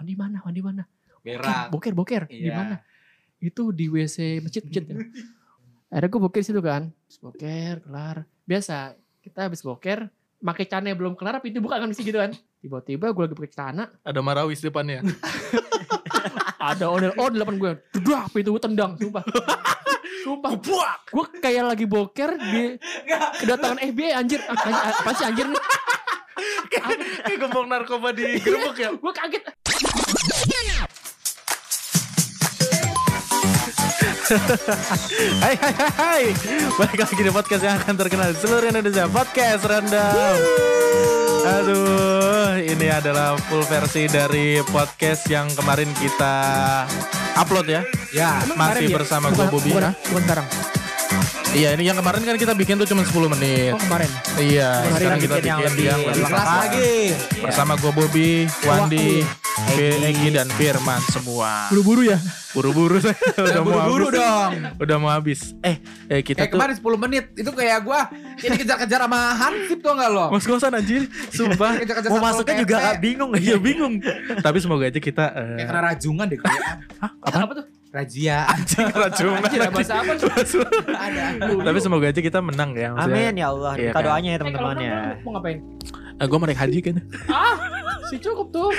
Mandi mana? Mandi mana? Berak. Boker, boker. Di Iya. mana? Itu di WC masjid, masjid. ya. Akhirnya gue boker situ kan. Terus boker, kelar. Biasa, kita habis boker, pakai celana belum kelar, pintu buka kan mesti gitu kan. Tiba-tiba gue lagi pakai celana, Ada marawis depannya. ada ondel ondel depan gue. Dudah, pintu gue tendang, sumpah. Sumpah. Gue kayak lagi boker di kedatangan FBI anjir. Ah, anjir, Apa sih anjir nih? Kayak gembong narkoba di gerbek ya. Gue kaget. Hai hai hai hai Balik lagi di podcast yang akan terkenal di seluruh Indonesia Podcast Random Aduh Ini adalah full versi dari podcast yang kemarin kita upload ya Ya. Masih ya? bersama Bukan- gue Bobi Bukan, bukan sekarang. Iya ini yang kemarin kan kita bikin tuh cuma 10 menit Oh kemarin. Iya Hari sekarang kita bikin yang bikin lebih yang lebih lengkap lengkap. lagi. Bersama gue Bobi, Wandi, Egi. Egi dan Firman semua Buru-buru ya. Buru-buru saya udah mau Buru-buru habis. dong. Udah mau habis Eh, eh kita Kayak tuh kemarin 10 menit itu kayak gua ini kejar-kejar sama Hansip tuh enggak lo? Mas kosan anjir Sumpah Kejar-kejar Mau Satpol masuknya juga bingung Iya bingung Tapi semoga aja kita eh, Kayak kena rajungan deh gue. Apa tuh? Razia. Anjing bahasa apa tuh? Ada. Tapi semoga aja kita menang ya Amin ya Allah Iya Minta kan? doanya ya Eh, kalau teman-teman ya Mau ngapain? Gue mau naik haji kayaknya Si cukup tuh.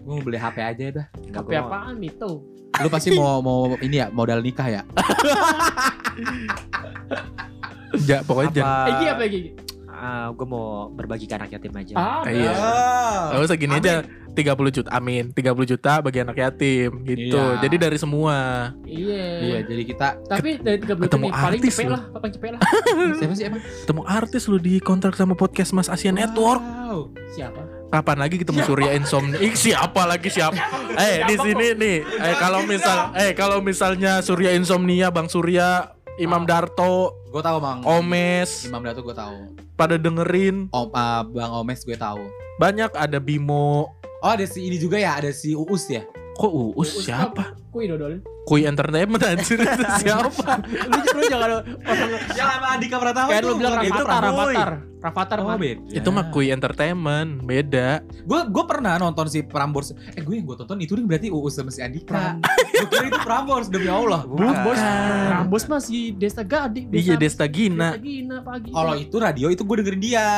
Gue mau beli HP aja dah. Mau- apaan itu? Lu pasti mau mau ini ya modal nikah ya? Ja, pokoknya jangan Apa Egi apa Egi? Ah, Gue mau berbagi ke anak yatim aja Ah, Iya. Oh. Gak usah gini aja 30 juta Amin 30 juta bagi anak yatim gitu Iya. Jadi dari semua Iya. Iya, jadi kita Tapi dari 30 ketemu ini paling artis cepet lah, paling cepet lah. siapa sih emang? Ketemu artis lu di kontrak sama podcast Mas Asia Network Wow. Siapa? Kapan lagi ketemu Surya Insomnia? Ih, siapa lagi siapa? Eh di sini nih. Eh kalau misal eh kalau misalnya Surya Insomnia, Bang Surya, Imam Darto, Gue tahu Bang. Omes Imam Dato gue tahu. Pada dengerin. Om ah, Bang Omes gue tahu. Banyak ada Bimo. Oh ada si ini juga ya, ada si Uus ya. Kok Uus siapa? Kui dodol. Kui Entertainment anjir itu siapa? Lu, lu jangan orang Yang sama Andika Pratama kayak lu bilang itu Rafathar. Rafathar. Rafathar Oh, beda. Itu mah Kui Entertainment, beda. Gue gue pernah nonton si Prambors. Eh gue yang gue tonton itu berarti Uus sama si Andika. gue kira itu Prambors demi Allah. Rambos, Bukan. Rambos mah si Desta Gadi. Iya Desta Gina. Desta Gina pagi. Kalau itu radio itu gue dengerin dia.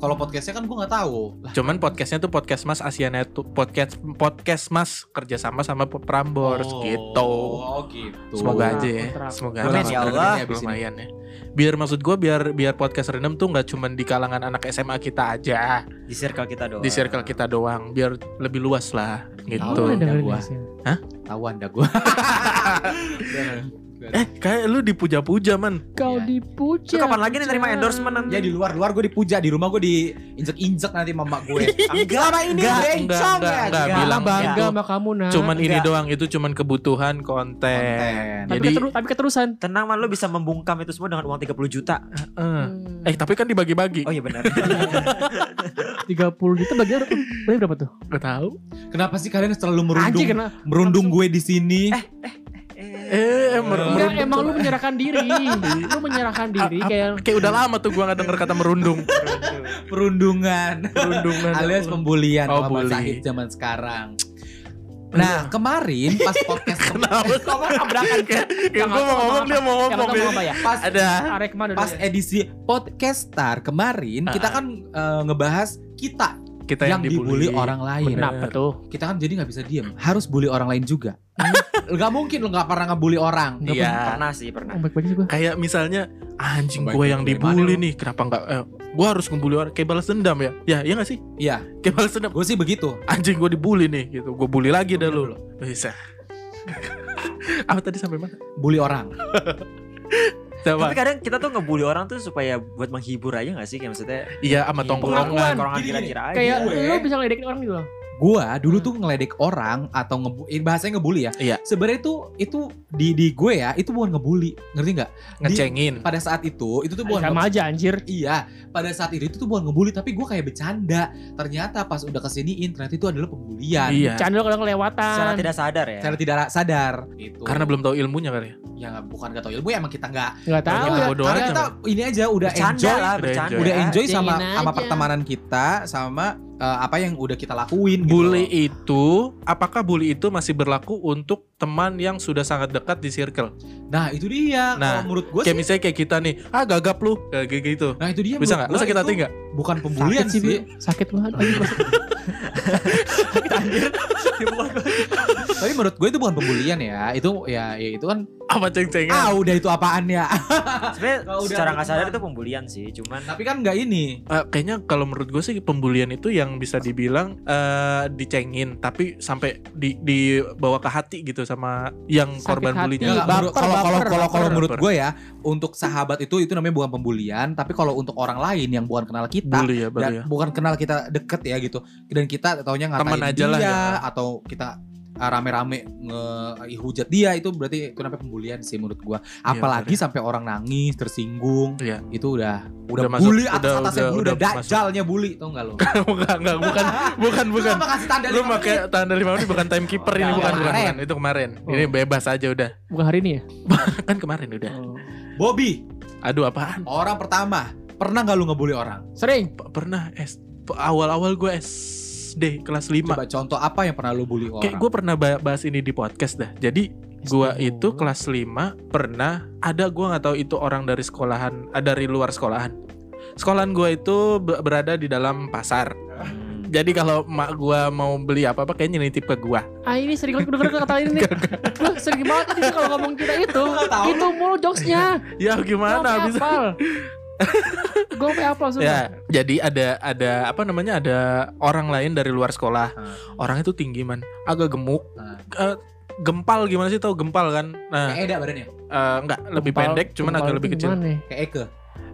Kalau podcastnya kan gue nggak tahu. Lah, Cuman podcastnya tuh podcast Mas Asia Net podcast podcast Mas kerjasama sama Prambors gitu. Oh gitu. Semoga aja ya. Semoga Amin aja. ya Allah. Lumayan ya. Biar maksud gue biar biar podcast random tuh nggak cuman di kalangan anak SMA kita aja, Di circle kita doang di circle kita doang, biar lebih luas lah Tahu gitu. nggak dengerin Gua. Yasin? Tahuan dah gue. Eh, kayak lu dipuja-puja man. Kau Iya. dipuja. Lu kapan lagi nih terima endorsement nanti? Ya di luar luar gue dipuja, di rumah gue diinjek-injek nanti mama gue. Enggak, ini enggak, bencong enggak, ya. enggak, enggak, Mama bilang bangga sama kamu nah. Cuman ini enggak. doang, itu cuman kebutuhan konten. Konten. tapi, Jadi keteru- tapi keterusan. Tenang man lu bisa membungkam itu semua dengan uang 30 juta eh, eh tapi kan dibagi-bagi. Oh iya benar 30 juta bagi berapa? Tuh? Gak tahu. Kenapa sih kalian selalu merundung kena. merundung gue di sini? Eh, mer- Enggak, merundung emang tuh- lu menyerahkan diri. lu menyerahkan diri Ah, ah, kayak kayak udah lama tuh gua gak denger kata merundung. Perundungan. Merundungan. alias pembulian Oh, Muhammad zaman sekarang. Nah, kemarin pas podcast Kenapa? Kamu tabrakan Kayak kayak gua mau ngomong dia mau ngomong. ya? pas Ada. Pas edisi podcast star kemarin kita kan eh, ngebahas kita Kita yang, dibully orang lain. Kenapa tuh? Kita kan jadi nggak bisa diem, harus bully orang lain juga. Gak mungkin lo nggak pernah ngebully orang. Nggak Iya. Pernah sih pernah Oh, baik-baik sih gua. Kayak misalnya anjing Baik, gue baik, yang baik. dibully nih, kenapa nggak? Eh, gue harus ngebully orang kayak balas dendam ya? Ya, iya gak sih? Iya, Kayak balas dendam. gue sih begitu. Anjing gue dibully nih, gitu. Gue bully lagi dah lu. Bisa. Apa tadi sampai mana? Bully orang. Coba. Tapi kadang kita tuh ngebully orang tuh supaya buat menghibur aja gak sih Kayak maksudnya Iya, sama Pengakuan. tongkrongan. Gini, kira-kira aja Kayak gue. lu bisa ngeledekin orang gitu loh. Gua dulu tuh ngeledek orang atau ngebu eh, bahasanya ngebully ya. Iya. Sebenarnya itu itu di di gue ya, itu bukan ngebully. Ngerti nggak? Ngecengin. Pada saat itu, itu tuh bukan Sama aja anjir. Iya, pada saat itu itu tuh bukan ngebully tapi gue kayak bercanda. Ternyata pas udah kesiniin ternyata itu adalah pembulian. Iya. Candol kalau kelewatan. Secara tidak sadar ya Secara tidak sadar. Itu. Karena belum tahu ilmunya kali ya. ya nggak- bukan gak tahu ilmu ya emang kita nggak Nggak tahu ya. karena aja, kita ini aja udah Bercanda enjoy lah, Udah bercanda. enjoy. udah enjoy sama sama aja. pertemanan kita sama eh, apa yang udah kita lakuin gitu Bully itu, apakah bully itu masih berlaku untuk teman yang sudah sangat dekat di circle? Nah, itu dia. Nah, Kalau menurut gue Kayak sih misalnya kayak kita nih, ah gagap lu, kayak gitu. Nah, itu dia Bisa nggak? Lu sakit hati nggak? Bukan pembulian Sakit sih, sih. Sakit banget. Tapi menurut gue itu bukan pembulian ya. Itu ya, ya itu kan Apa ceng-cengan? ah udah itu apaan ya. Sebenarnya Kalau udah secara nggak sadar itu pembulian sih, cuman Tapi kan nggak ini. Eh, kayaknya kalau menurut gue sih pembulian itu yang bisa dibilang eh, dicengin tapi sampai di dibawa ke hati gitu sama yang Sakit korban hati. bulinya. Kalau kalau kalau kalau menurut gue ya untuk sahabat itu itu namanya bukan pembulian tapi kalau untuk orang lain yang bukan kenal kita Bully ya, dan ya. bukan kenal kita deket ya gitu dan kita taunya ngatain Temen aja dia lah ya. atau kita uh, rame-rame ngehujat dia itu berarti itu namanya pembulian sih menurut gua apalagi sampai orang nangis tersinggung Iya. itu udah udah, Udah masuk- bully udah- atas atasnya udah- bully udah udah, masuk. dajalnya bully tau gak lo enggak, enggak, bukan, bukan, bukan. Lu kasih tanda Lu pakai tanda lima menit bukan timekeeper ini Oh, bukan, bukan, kemarin. bukan. Itu kemarin. Oh. Ini bebas aja udah. Bukan hari ini ya? Kan kemarin udah. menit? Bobby Aduh apaan? orang pertama pernah nggak lu ngebully orang Sering. P- Pernah S awal-awal gue SD kelas 5 coba contoh apa yang pernah lu bully orang Kayak gue pernah ba- bahas ini di podcast dah. Jadi gua itu kelas 5 pernah ada gua nggak tahu itu orang dari sekolahan, ada dari luar sekolahan. Sekolahan gua itu be- berada di dalam pasar. Jadi kalau mak gua mau beli apa-apa kayaknya nitip ke gua. Ah ini sering banget denger kata ini. Lu sering banget ini kalau ngomong kita itu. Itu mulu jokesnya. Ya gimana bisa? Gue hafal sumpah. Ya, jadi ada ada apa namanya ada orang lain dari luar sekolah. Hmm. Orang itu tinggi man, agak gemuk, Hmm. Eh, gempal gimana sih tau gempal kan? Nah, kayak Eda badannya eh, enggak lebih Gempal- pendek, cuman gempal agak lebih kecil. gimana? kayak Eke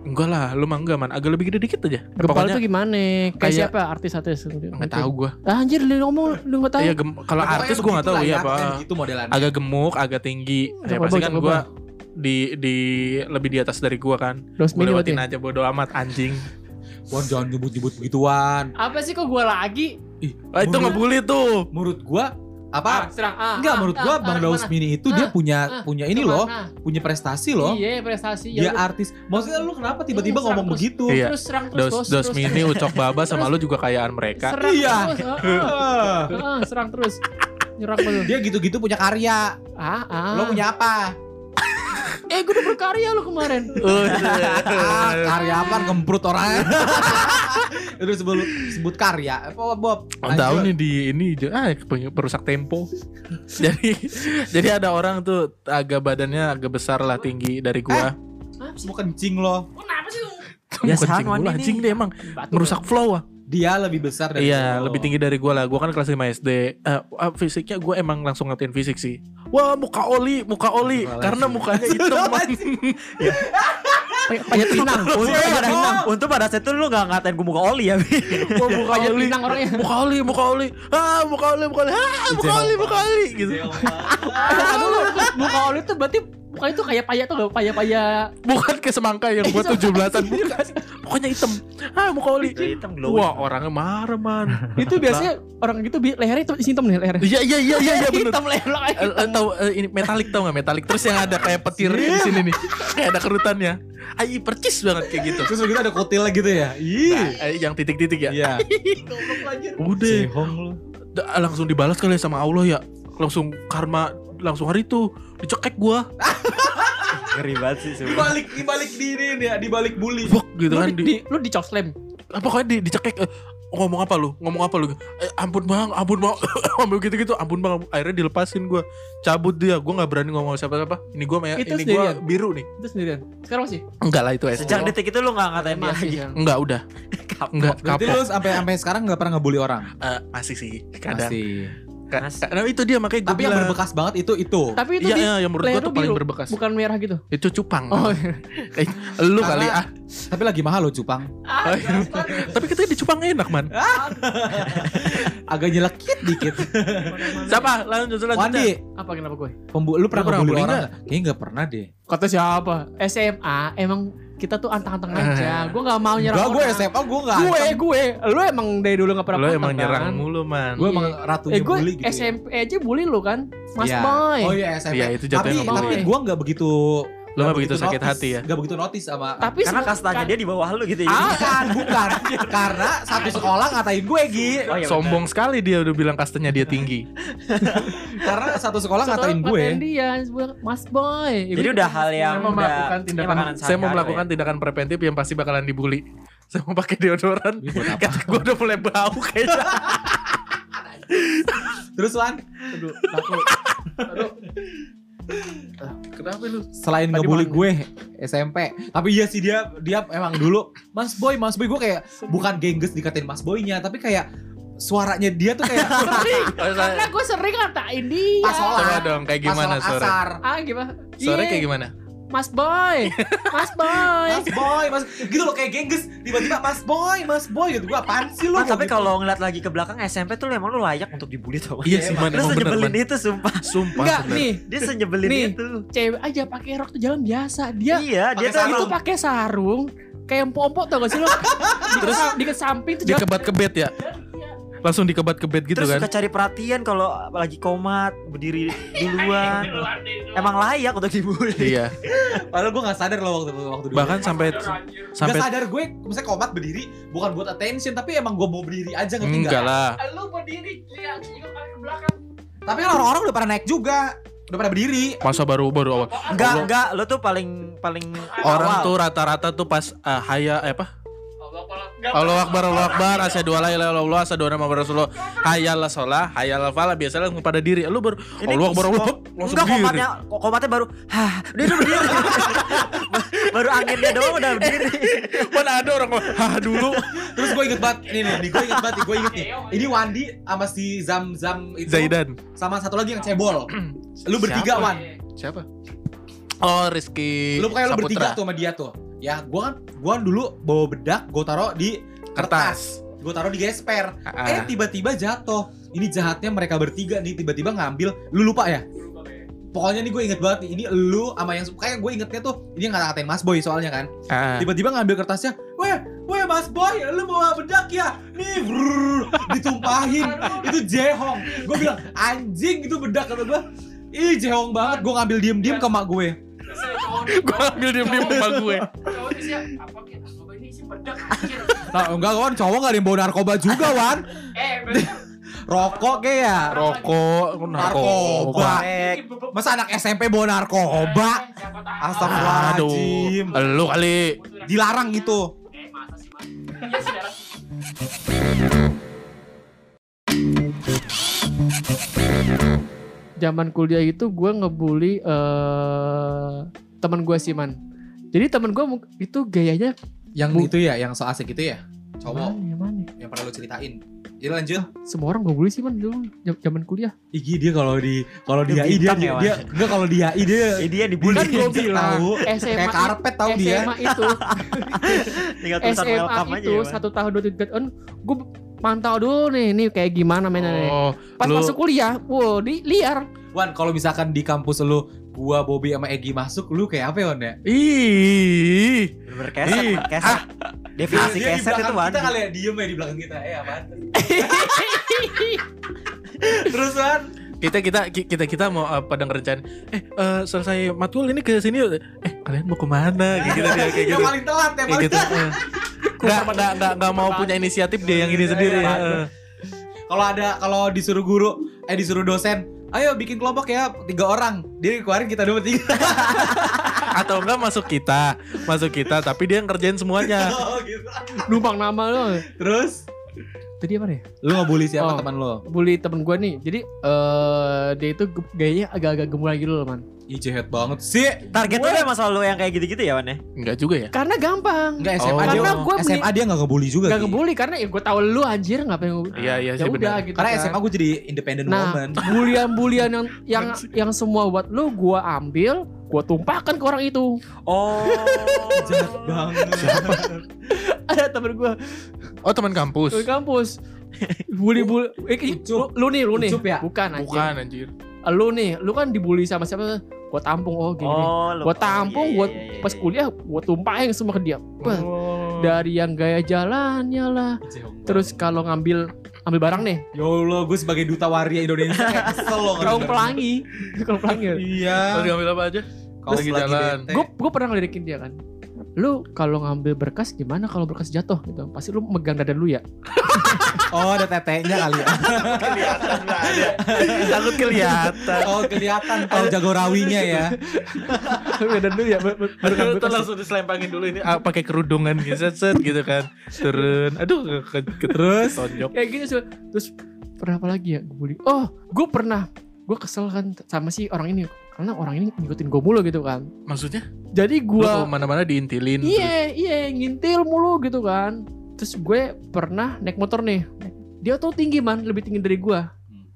Enggak lah, lu mah enggak man, agak lebih gede dikit aja. Gempal Pokoknya itu gimana? Kayak kayak- siapa artis-artis? nggak tahu gua. Ah, anjir lu ngomong lu nggak tahu. Iya, gem- kalau artis gua nggak tahu ya apa. gitu modelannya Agak gemuk, agak tinggi. Ya pasti kan gua di di lebih di atas dari gua kan. Gue lewatin berarti. aja bodo amat anjing. Wan jangan nyebut-nyebut begituan Apa sih kok gue lagi? Ih, Ah, itu ngebully tuh. menurut gua Ah, apa serang. Ah, enggak ah, menurut ah, gua ah, Bang Daus ke mana? Mini itu dia Ah, punya ah, punya ini loh Ke mana? punya prestasi loh Iya, prestasi. dia udah. artis maksudnya lu kenapa tiba-tiba Iya, serang ngomong terus. begitu Iya. Terus serang terus. Terus. mini ucok baba sama lu juga kayaan mereka. Serang Iya. terus. ah, ah. Ah, Ah, serang terus. Nyerang dia gitu-gitu punya karya Ah, ah. lo punya apa Eh, gue udah berkarya lo kemarin. Oh, ah, karya apa gemprut orangnya itu sebut sebut karya apa Bob Oh, tahu nih di ini ah perusak tempo. jadi jadi ada orang tuh agak badannya agak besar lah tinggi dari gua. mau kencing lo Kenapa sih lu? Wan, gua, ini. anjing deh emang Batu, merusak flow ah. Dia lebih besar dari Iya, lo. lebih tinggi dari gua lah. Gua kan kelas 5 SD. Eh, ah, fisiknya gua emang langsung ngatain fisik sih. Wah, muka oli, muka oli Astagfirullahaladzim. karena mukanya hitam. Payet pinang. Untung Iya, pada oh. untung pada saat itu lu gak ngatain gue muka oli ya. Wah, muka oli. pinang orangnya. Muka oli, muka oli. Ah, muka oli, muka oli. Ah, muka oli, muka oli gitu. Lu, muka oli tuh berarti muka itu kayak payah tuh gak? Payah-payah. Bukan ke semangka yang gua 17-an bukan. Pokoknya hitam. Ah, muka oli. Hitam glowing. Wah, orangnya marah, man. Itu biasanya orang gitu bi- lehernya itu hitam nih lehernya. Iya, iya, iya, iya, iya bener. Hitam leher Eh, eh, tahu eh, ini metalik tau nggak metalik terus yang ada kayak petirnya di sini nih kayak ada kerutannya ay percis banget kayak gitu terus begitu ada kotilnya gitu ya ih Nah, eh, yang titik-titik ya iya udah Sehong lu Da- langsung dibalas kali ya sama Allah ya langsung karma langsung hari itu dicekek gua Ngeri banget sih di sumpah. balik di ini nih ya di balik bully Fok gitu Lu kan di, di, di, lu di slam. ah, pokoknya di, dicekek eh, ngomong apa lu ngomong apa lu eh, ampun bang ampun bang ngomong gitu gitu ampun bang akhirnya dilepasin gua cabut dia gua nggak berani ngomong sama siapa siapa ini gua me- Itu ini gua sendirian? biru nih Itu sendirian. Sekarang masih? enggak lah itu SD Sejak detik itu lu gak ngatain dia lagi. ya. enggak udah enggak berarti kapok lu sampai sampai sekarang nggak pernah ngebully orang Eh, masih sih kadang Masih. Ka- Mas- Nah itu dia makanya gue tapi yang berbekas banget itu itu Tapi itu Iya, di iya, yang menurut gue tuh paling berbekas. Bukan merah gitu. Itu cupang. Oh, Eh, lu Karena- kali ah. tapi lagi mahal lo cupang Ah, Tapi kita di cupang enak man. agak nyelekit dikit Siapa? Lanjut lanjut. Wandi apa kenapa gue? pembu lu pernah pernah ngebully bully orang nggak? kayaknya nggak pernah deh Kata siapa? SMA emang kita tuh antang-antang aja. Gue nggak mau nyerang gue orang. SMA gue enggak. Gue, gue, lu emang dari dulu nggak pernah Lo antang, emang nyerang kan? mulu man. Gue emang Iya. ratunya Eh gue bully gitu. ya. SMP aja bully lu kan, Mas Iya. Boy. Oh iya SMP. Iya, itu tapi jatuhnya ngebully. tapi gue nggak begitu Lo nggak begitu sakit notice, hati ya? Gak begitu notice sama Tapi Karena kastanya kan- dia di bawah lu gitu ya. Ah, bukan, bukan. Karena satu sekolah ngatain gue, Gi. Oh, iya, Sombong sekali dia udah bilang kastanya dia tinggi. Karena satu sekolah ngatain gue. dia, Mas Boy. Ya, Jadi udah hal yang Saya mau melakukan tindakan saya mau melakukan tindakan preventif yang pasti bakalan dibully. Saya mau pakai deodoran. Kata gue udah mulai bau kayaknya. Terus Wan, Aduh, aku. Aduh. Kenapa lu? selain Tadi ngebully mana? gue SMP, tapi iya sih dia dia emang dulu Mas Boy, Mas Boy gue kayak bukan gengges dikatain Mas Boynya, tapi kayak suaranya dia tuh kayak Sering. Oh, Karena gue sering ngatain dia. Pas sholat. Dong kayak gimana sore? asar. Ah gimana? Sore Iya, kayak gimana? Mas Boy. Mas Boy. Mas Boy, Mas gitu loh kayak gengges tiba-tiba Mas Boy, Mas Boy gitu gue apaan sih lu? Ah, tapi Gitu. kalau ngeliat lagi ke belakang SMP tuh emang lu layak untuk dibully tau Iya sih man, Lu emang bener man. itu sumpah Sumpah. Enggak bener. nih, Dia senyebelin Nih. itu cewek aja pakai rok tuh jalan biasa. Dia Iya dia tuh itu pakai sarung kayak empok-empok tau gak sih lo? Terus di ke samping tuh jalan Dikebat-kebet ya? Langsung dikebat-kebet gitu Terus kan? suka cari perhatian kalau lagi komat Berdiri duluan Emang layak untuk dibully Iya. Padahal gue gak sadar loh waktu waktu dulu. Bahkan sampai Gak sampai sadar gue, misalnya komat berdiri bukan buat attention, tapi emang gue mau berdiri aja ngerti enggak nggak? lah. Lu berdiri lihat ke belakang. Tapi kan orang-orang udah pada naik juga, udah pada berdiri. Masa baru baru awal. Enggak enggak Lu tuh paling Paling Orang awal. tuh rata-rata tuh pas eh, haya eh, apa? Allah Akbar, Allah Akbar, asyhadu alla ilaha illallah, asyhadu anna Muhammadar Rasulullah. Hayal sholah, hayal falah, biasanya langsung pada diri. Lu baru Allah Akbar, Allah Akbar, langsung Enggak komatnya Komatnya baru Hah Dia udah berdiri Baru anginnya doang udah berdiri Mana ada orang hah dulu. Terus gue inget banget, ini nih, gue inget banget, gue inget nih. Ini Wandi sama si Zam Zam itu, Zaidan. sama satu lagi yang cebol. Lu bertiga? Wan, Siapa? Oh, Rizky lu pokoknya lu bertiga tuh sama dia tuh. Ya, gue kan, gue kan dulu bawa bedak, gue taruh di kertas, gue taruh di gesper. Ah, Eh tiba-tiba jatuh. Ini jahatnya mereka bertiga nih tiba-tiba ngambil. Lu lupa ya? Pokoknya nih gue inget banget nih, ini lu sama yang kayak gue ingetnya tuh ini yang ngata-ngatain Mas Boy soalnya kan. Tiba-tiba ngambil kertasnya, weh, weh Mas Boy, lu bawa bedak ya? Nih, brrr, ditumpahin. itu jehong. Gue bilang anjing itu bedak kata gue. Ih jehong banget, gue ngambil diem-diem ke mak gue. Gue ambil diem-diem sama gue. Apa kita? Ini sih bedak anjir. Nah, enggak Wan, cowok gak ada yang bawa narkoba juga Wan. Eh, bener. Rokok kayak ya. Rokok, Narkoba. Masa anak SMP bawa narkoba? Astagfirullahaladzim. Aduh, lu kali. Dilarang gitu. Eh, masa Iya. Zaman kuliah itu gue ngebully eh teman gue sih man. Jadi teman gue itu gayanya Yang itu ya, yang so asik itu ya? Cowok mana, ya, mana? yang pernah lu ceritain. Iya lanjut. Semua orang gue bully sih man dulu zaman kuliah. Igi dia kalau di kalau di Dia HI dia ya, dia enggak kalau di HI dia Eh, dia dibully Kan gue bilang tahu. SMA kayak karpet tahu dia. SMA itu Tinggal tulisan SMA welcome aja itu ya, satu tahun dua tiga tahun gue pantau dulu nih nih kayak gimana mainnya nih. Oh, Pas lu- masuk kuliah, wow di liar. Wan, kalau misalkan di kampus lu gua Bobby sama Egi masuk, lu kayak apa ya, Wan ya? ih. Bener keset, keset. Definisi Dia di keset itu Wan. Kita kali ya diem ya di belakang kita. Eh apaan? Terus Wan, kita kita kita kita mau uh, pada ngerencanain eh eh, selesai matkul ini ke sini yuk. eh kalian mau ke mana kayak gitu dia kayak yang gitu paling telat ya, kayak paling gitu Eh. nggak nggak nggak nggak mau punya inisiatif dia yang gini sendiri Eh. Kalau ada kalau disuruh guru, eh disuruh dosen, ayo bikin kelompok ya tiga orang. Dia keluarin kita dua tiga. atau enggak masuk kita masuk kita tapi dia yang ngerjain semuanya Oh, gitu. Numpang nama lo. Terus Tadi apa ya? lu nggak bully siapa Oh. teman lu? Bully temen gue nih. Jadi eh dia itu gayanya agak-agak gemuran gitu loh man. Ih jahat banget sih. Target Gue- emang selalu yang kayak gitu-gitu ya Wan ya? enggak juga ya Karena gampang. Enggak Oh. SMA dia Karena gua SMA dia nggak ngebully juga. Gak Ki. ngebully karena ya gue tahu lu anjir ngapain ngebully. iya iya Ya sih benar gitu. Karena kan. SMA gue jadi independent Nah, woman. bulian-bulian yang yang yang semua buat lu gua ambil, gua tumpahkan ke orang itu. Oh. Jahat banget. Ada temen gua oh teman kampus di kampus. Bully-bully eh, ih, lu, lu nih, lu nih. Ucup ya? Bukan anjir. bukan anjir Lu nih, lu kan dibully sama siapa? Gua tampung oh gini. Oh, oh, tampung, iya, gua iya, iya, pas iya. kuliah gua tumpahin semua ke dia. Oh. dari yang gaya jalannya lah. Terus kalau ngambil ambil barang nih, Ya Allah, gue sebagai duta waria Indonesia kesel loh. kaum pelangi, kaum pelangi. Iya. Terus ngambil apa aja? Kaos lagi jalan. Gue gue pernah ngelidikin dia kan. Lu kalau ngambil berkas gimana kalau berkas jatuh gitu? Pasti lu megang dada lu ya. Oh, ada tetenya kali ya. kelihatan ada. Takut kelihatan. Oh, kelihatan kalau jago rawinya ya. dada lu ya. baru ngambil Tuh langsung diselempangin dulu ini ah, pakai kerudungan gitu set, set gitu kan. Turun. Aduh ke, ke, terus tonjok. Kayak gitu. Terus pernah apa lagi ya? Gue bully. Oh, gue pernah. Gue kesel kan sama si orang ini karena orang ini ngikutin gue mulu gitu kan. Maksudnya? Jadi gue mana-mana diintilin. Iya, iya, ngintil mulu gitu kan. Terus gue pernah naik motor nih. Dia tuh tinggi man, lebih tinggi dari gue.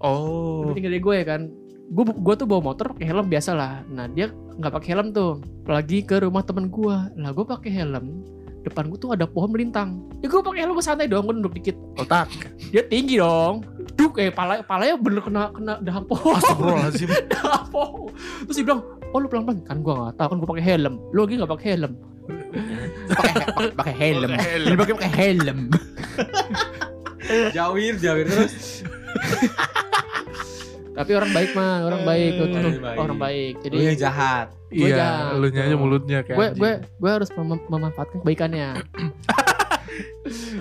Oh. Lebih tinggi dari gue ya kan. Gue gue tuh bawa motor pakai helm biasa lah. Nah dia nggak pakai helm tuh. Lagi ke rumah temen gue. Lah gue pakai helm. Depan gue tuh ada pohon melintang. Ya gue pakai helm gue santai dong, gue duduk dikit. Otak. Dia tinggi dong. Duk, eh pala, palanya bener kena kena dahan pohon. Astagfirullahaladzim. dahan pohon. Terus dia bilang, oh lu pelan-pelan. Kan gue nggak tahu kan gue pakai helm. Lu lagi nggak pakai helm. pakai pakai- pakai helm. Lu pakai pakai helm. Jawir, jawir terus. Tapi orang baik mah, orang baik, Eh, tuh, tuh, orang baik. orang baik. Jadi Lu yang jahat. Gua Iya, jahat. lu aja mulutnya kayak gue gue gue harus mem- memanfaatkan kebaikannya.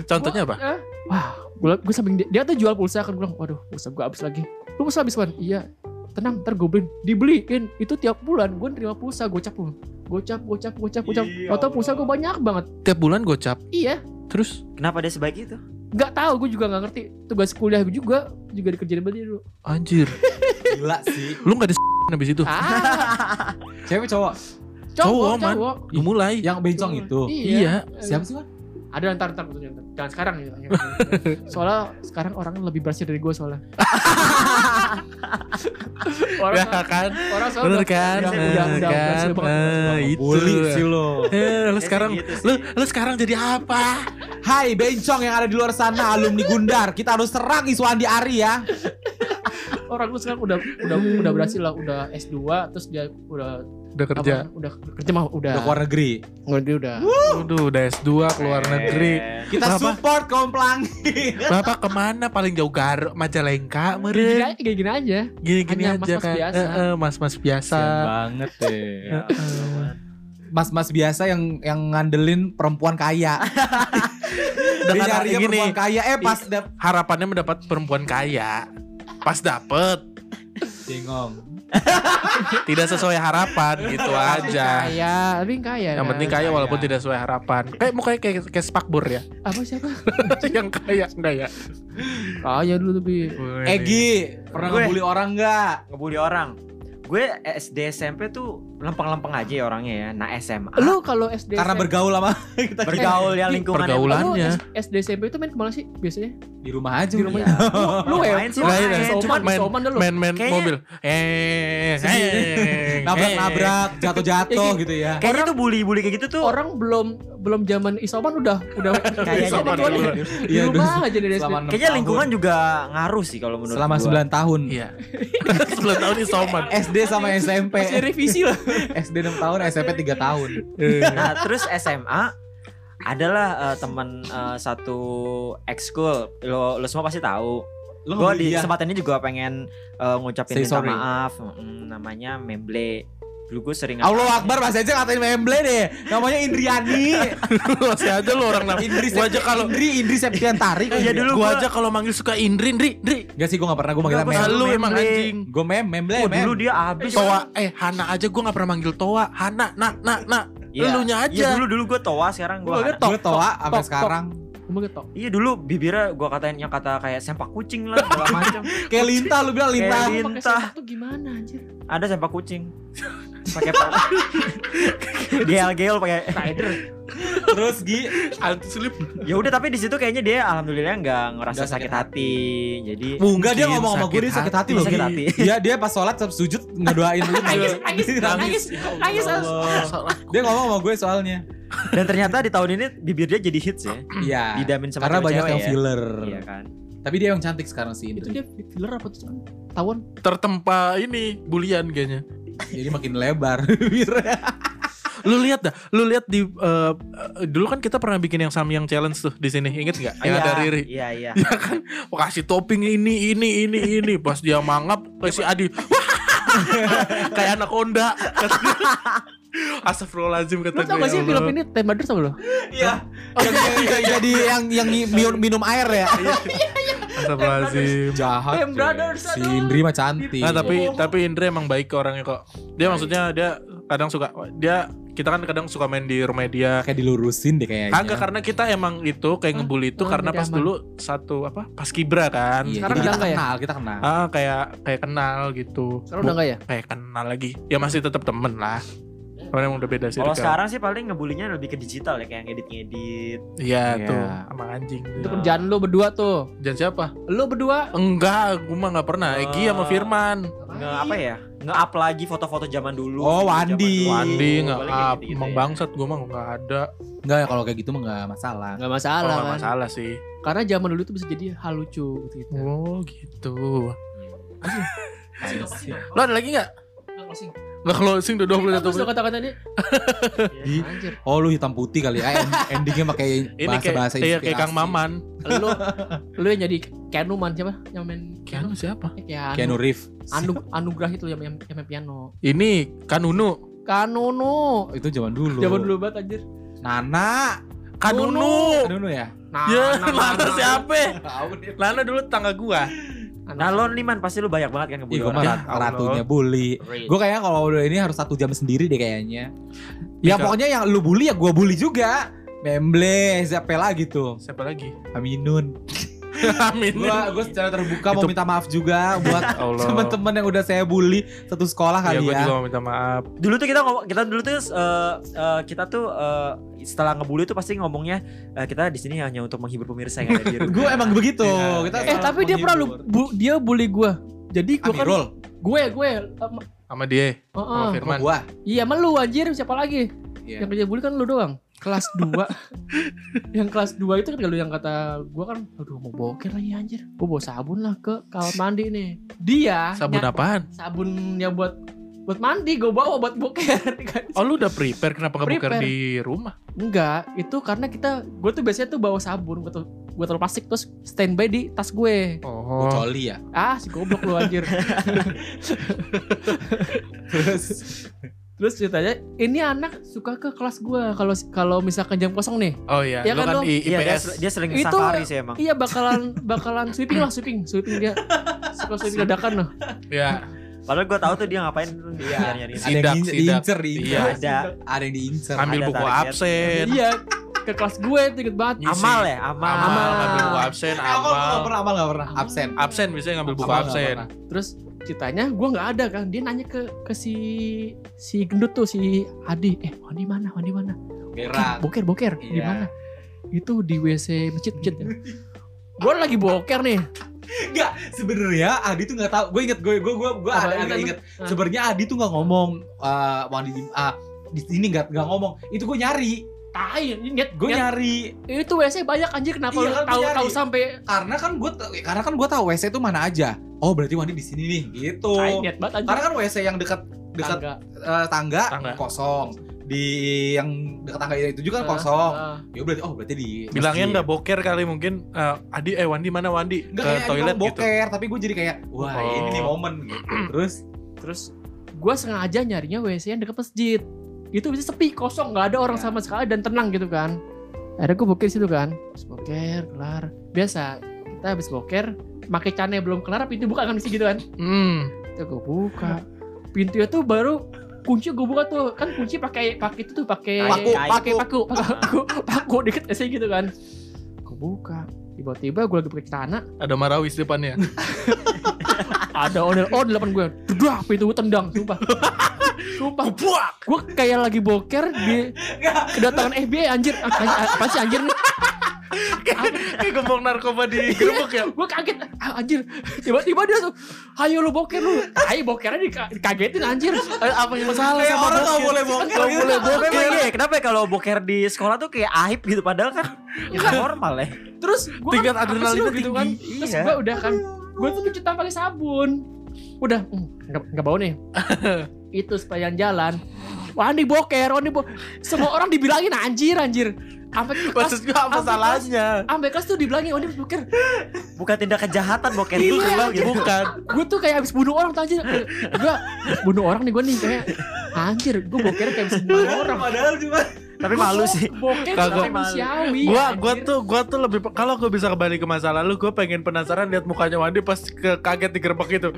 Contohnya Gua- apa? eh, Wah, gue gue samping dia, dia tuh jual pulsa kan gue bilang, waduh, pulsa gue habis lagi. Lu pulsa habis kan? Iya. Tenang, ntar gue beliin. Dibeliin. Itu tiap bulan gue nerima pulsa gocap lu. Gocap, gocap, gocap, gocap. Iya Tau pulsa gue banyak banget. Tiap bulan gocap. Iya. Terus Kenapa dia sebaik itu? Gak tahu, gue juga gak ngerti. Tugas kuliah gue juga juga dikerjain sama dia dulu. anjir. Gila sih. Lu gak di habis itu. Ah, Cewek cowok cowok, Cowok, man. cowok. Mulai. yang bencong itu. Iya. Siapa sih, Wan? Ada ntar ntar tunjukin, ntar. Jangan sekarang ya. Soalnya sekarang orang lebih bersih dari gue soalnya. orang Ya kan? orang soalnya Bener udah- kan? udah, Nah, udah, udah kan? Nah, itu. Bully sih lo. Eh, lu sekarang gitu sih. lu lu sekarang jadi apa? Hai bencong yang ada di luar sana alumni Gundar. Kita harus serang isu Andi Ari ya. Orang lu sekarang udah udah udah berhasil lah, udah S2 terus dia udah Udah kerja. apa, udah kerja mah udah. Udah keluar negeri. Udah udah. Udah udah S2 keluar negeri. Eh, Kita Kenapa? support kaum pelangi. Bapak ke mana paling jauh Garut, Majalengka, Gini, meren. aja, kayak gini aja. Gini-gini Hanya aja mas-mas kan. biasa. Eh, eh, Mas-mas biasa. banget deh. ya, Mas-mas biasa yang yang ngandelin perempuan kaya. Dia Dengan nyarinya gini, perempuan kaya eh pas harapannya mendapat perempuan kaya. Pas dapet Bengong. Tidak sesuai harapan gitu aja. Kaya, tapi kaya. Yang penting kaya Kaya. walaupun tidak sesuai harapan. Kayak mukanya kayak kayak spakbor ya. Apa siapa? yang kaya enggak ya? Kaya dulu tapi. Egi, pernah ngebully orang nggak? ngebully orang. Gue SD SMP tuh lempeng-lempeng aja ya orangnya ya. Nah SMA Lu kalau SD Karena bergaul sama kita bergaul ya lingkungan pergaulan. Lu Bulannya. S- SD SMP itu main ke mana sih biasanya? di rumah aja. Di rumah. Iya. Lu ya, Main sih, main. Cuman main-. Main-main Kayaknya- mobil. Eh, Nabrak-nabrak, jatuh-jatuh gitu ya. Kayaknya tuh bully-bully kayak gitu tuh Orang belum belum zaman isoman udah udah Kayaknya soalnya. Di Iya, rumah aja dari SD. Kayaknya lingkungan juga ngaruh sih kalau menurut selama gua. 9 tahun. Iya. 10 tahun isoman. SD sama SMP. Masih revisi lah. SD 6 tahun, SMP 3 tahun. Nah, terus SMA adalah eh, teman eh, satu ekskul. Lo lo semua pasti tahu. Gue di kesempatan ini juga pengen eh, ngucapin minta sorry. maaf. Mm, namanya Memble dulu gue sering Allah Akbar Mas aja ngatain memble deh. Namanya Indriani. Masih aja lu orang nama. Indri Gua aja kalau Indri Indri Septiantari. Iya, dulu gua gua- aja kalau manggil suka Indri, Indri, Indri. Enggak sih gue gak pernah gue manggil Enggak, mem. gua Lu Memble. emang anjing. Gue mem, memble, oh, mem. dulu dia abis Toa, eh Hana aja gua gak pernah manggil Toa, Hana, nak, nak, nak. Iya. Elunya aja. Iya, dulu dulu gue toa sekarang gue Gua Gue toa sampai sekarang. Gue getok. Iya dulu bibirnya gue katain yang kata kayak sempak kucing lah segala macam. Kayak lintah lu bilang lintah. Kayak Lintah. sempak tuh gimana anjir? Ada sempak kucing. Pakai gel-gel pakai Rider. Terus Gi Anti slip. Ya udah tapi di situ kayaknya dia alhamdulillah nggak ngerasa sakit sakit hati. Jadi Enggak dia Mungkin ngomong sama gue dia sakit hati loh. sakit hati. Dia dia pas sholat sujud ngedoain lu. Nangis, nangis, nangis, nangis. Allah. Dia ngomong sama gue soalnya. Dan ternyata di tahun ini bibir dia jadi hits ya. Iya. Didamin sama Karena banyak yang ya. filler. Iya kan. Tapi dia yang cantik sekarang sih Itu dia filler apa tuh? Tawon. Tertempa ini bulian kayaknya. Jadi makin lebar. Lu lihat dah, lu lihat di eh, dulu kan kita pernah bikin yang Samyang challenge tuh di sini, inget nggak? Yang ada Riri. Iya, iya. Ya kan, oh, kasih topping ini, ini, ini, ini. Pas dia mangap, kasih Adi. Kayak anak Honda. Kata dia. Astagfirullahaladzim kata Lu tau gue, gak sih ya film ini Time Brothers tau lo? Iya. Yang jadi yang yang minum, minum air ya. Astagfirullahaladzim. Jahat. Cuy. Brothers, Si. Indri mah cantik. Nah tapi tapi Indra emang baik ke orangnya kok. Dia maksudnya dia kadang suka dia kita kan kadang suka main di rumah dia. kayak dilurusin deh kayaknya. Kagak karena kita emang itu kayak ngebully itu Oh, karena jadi pas aman. dulu satu apa pas kibra kan. Iya, Sekarang kita enggak ya? kenal, kita kenal. Ah kayak kayak kenal gitu. Sekarang udah gak ya? kayak kenal lagi. Ya masih tetap temen lah. Emang udah beda sih. Kalau sekarang sih paling ngebulinya lebih ke digital ya kayak ngedit-ngedit. Iya Iya. tuh sama anjing. Itu kerjaan lu berdua tuh. Dan siapa? Lu berdua Enggak, gue mah nggak pernah. Egi sama Oh. Firman. Nge apa ya? Nge-up lagi foto-foto zaman dulu. Oh, Wandi. dulu. Wandi nggak Paling kayak up, gitu-gitu emang ya. bangsat gue mah nggak ada. Enggak ya kalau kayak gitu mah enggak masalah. Gak Oh, masalah nggak kan. masalah sih. Karena zaman dulu itu bisa jadi hal lucu gitu. Oh gitu. Lo ada lagi nggak? Nggak closing udah 21 Bagus menit. lo kata-kata tadi. Ih, Anjir. Oh lu hitam putih kali ya End- Endingnya pakai Ini kayak bahasa-bahasa kayak, kayak Kang. Maman. Lu lu yang jadi Keanu man siapa? Yang main Keanu siapa? Eh, Keanu. Keanu Reeves Anu, anugerah itu yang, yang, yang main piano. Ini Kanunu. Kanunu. Itu zaman dulu Zaman dulu banget anjir. Nana Kanunu. Nunu ya Ya, Nana nah, siapa? Tahu dia Nana dulu tetangga gua. Nah lo nih man pasti lu banyak banget kan ngebully gue orang. mah rat- ratunya bully. Gue kayaknya kalau udah ini harus satu jam sendiri deh kayaknya. Ya pokoknya yang lu bully ya gue bully juga. Memble, siapa lagi tuh? Siapa lagi? Aminun Amin. Gue gue secara terbuka mau Itu- minta maaf juga buat teman-teman yang udah saya bully satu sekolah Ya, kali gue ya. juga mau minta maaf. Dulu tuh kita ngomong kita dulu tuh eh, eh, kita tuh eh, setelah ngebully tuh pasti ngomongnya eh, kita di sini hanya untuk menghibur pemirsa yang ada di rumah. Gue emang begitu. Iya. Kita Eh tapi dia pernah lu bu- dia bully gua. Jadi gua kan gue gue um, Sama dia, uh, sama uh, Firman. sama gua. iya sama lu anjir siapa lagi? Iya. Yang kerja bully kan lu doang. Kelas 2 Yang kelas 2 itu kan kalau yang kata gua kan Aduh mau boker lagi anjir Gua bawa sabun lah ke kamar mandi nih Dia Sabun nya- apaan? Sabun yang buat Buat mandi gue bawa buat boker Oh lu udah prepare kenapa buker Prepare. di rumah? Enggak Itu karena kita Gue tuh biasanya tuh bawa sabun Gue tuh gue taruh plastik terus standby di tas gue Oh. Coli ya. ah si goblok lu anjir Terus terus ceritanya ini anak suka ke kelas gue kalau kalau misalkan jam kosong nih Oh iya, Ya lu kan kan lu? I- Iya dia, IPS. dia sering Itu- safari sih emang. iya bakalan bakalan sweeping lah sweeping sweeping dia suka sweeping dadakan loh Ya, Padahal gue tahu tuh dia ngapain dia Iya. nyari ada Sidak, yang diincer, diincer. Iya. Ada. Ada yang diincer. ambil Ada buku absen. iya ke kelas gue tuh inget banget. Amal ya, amal. Amal, Amal. ngambil buku absen, Amal nggak amal. pernah, amal nggak pernah. Absen. Absen biasanya ngambil buku Amal absen. terus ceritanya gue nggak ada kan dia nanya ke ke si si gendut tuh si Adi eh Wandi mana Wandi mana Berak. boker boker di Iya. mana itu di WC masjid masjid ya. gue lagi boker nih Enggak, sebenarnya Adi tuh nggak tahu. Gue inget, gue gue gue gue ada agak inget. Ah. Sebenarnya Adi tuh nggak ngomong uh, Wandi di ah di sini nggak nggak ngomong. Itu gue nyari. Tai inget Gue nyari. itu WC banyak anjir kenapa Iya lu kan, tahu nyari. tahu sampai Karena kan gue karena kan gue tahu WC itu mana aja. Oh berarti Wandi di sini nih, gitu. tai niat banget anjir Karena kan WC yang dekat dekat Tangga. eh, tangga, Tangga. kosong. Di yang dekat tangga itu juga kan Ah, kosong. ah. Ya berarti oh berarti di Bilangnya nggak boker kali mungkin. eh, Adi, eh Wandi mana Wandi? Enggak Ke kayak toilet gitu. boker, tapi gue jadi kayak wah Oh. ini nih momen gitu. Terus terus gue sengaja nyarinya WC yang dekat masjid itu bisa sepi kosong nggak ada orang Ya. sama sekali dan tenang gitu kan. Akhirnya gue boker situ kan. Habis boker kelar. Biasa kita habis boker pakai cane belum kelar pintu buka kan mesti gitu kan. Hmm. itu gue buka. Pintunya tuh baru kunci gue buka tuh. Kan kunci pakai pakai itu tuh pakai Paku, pakai paku. paku paku paku, paku dikit aja gitu kan. Gue buka. Tiba-tiba gue lagi pakai celana. Ada marawis depannya. ada ondel ondel depan gue dudah pintu gue tendang sumpah sumpah Buak. gue kayak lagi boker di kedatangan FBI anjir apa, apa sih anjir nih Kayak gembong narkoba di gerbek ya. gue kaget ah, anjir tiba-tiba dia tuh ayo lu boker lu ayo bokernya dika- dikagetin anjir Eh, apa yang masalah kayak sama orang nggak boker? boleh boker. Nggak gitu. boleh boker. iya, kenapa ya kalau boker di sekolah tuh kayak aib gitu padahal kan ya normal ya. terus gue Tingkat kan, lu gitu tinggi. kan terus Iya. gue udah kan gue tuh cuci tangan pakai sabun udah mm, nggak nggak bau nih itu sepanjang jalan Wandi boker Wandi bo semua orang dibilangin anjir anjir sampai kelas Maksud gue apa salahnya? sampai kelas tuh dibilangin Wandi boker Bukan tindak kejahatan boker Iya, itu bang gitu. Bukan. gue tuh kayak abis bunuh orang tuh anjir gue bunuh orang nih gue nih kayak anjir gue boker kayak abis bunuh orang Padahal cuma Tapi malu sih. boker Kagak. sampai manusiawi Gua anjir. gua tuh gua tuh lebih kalau gue bisa kembali ke masa lalu, gue pengen penasaran lihat mukanya Wandi pas ke kaget di gerbek itu.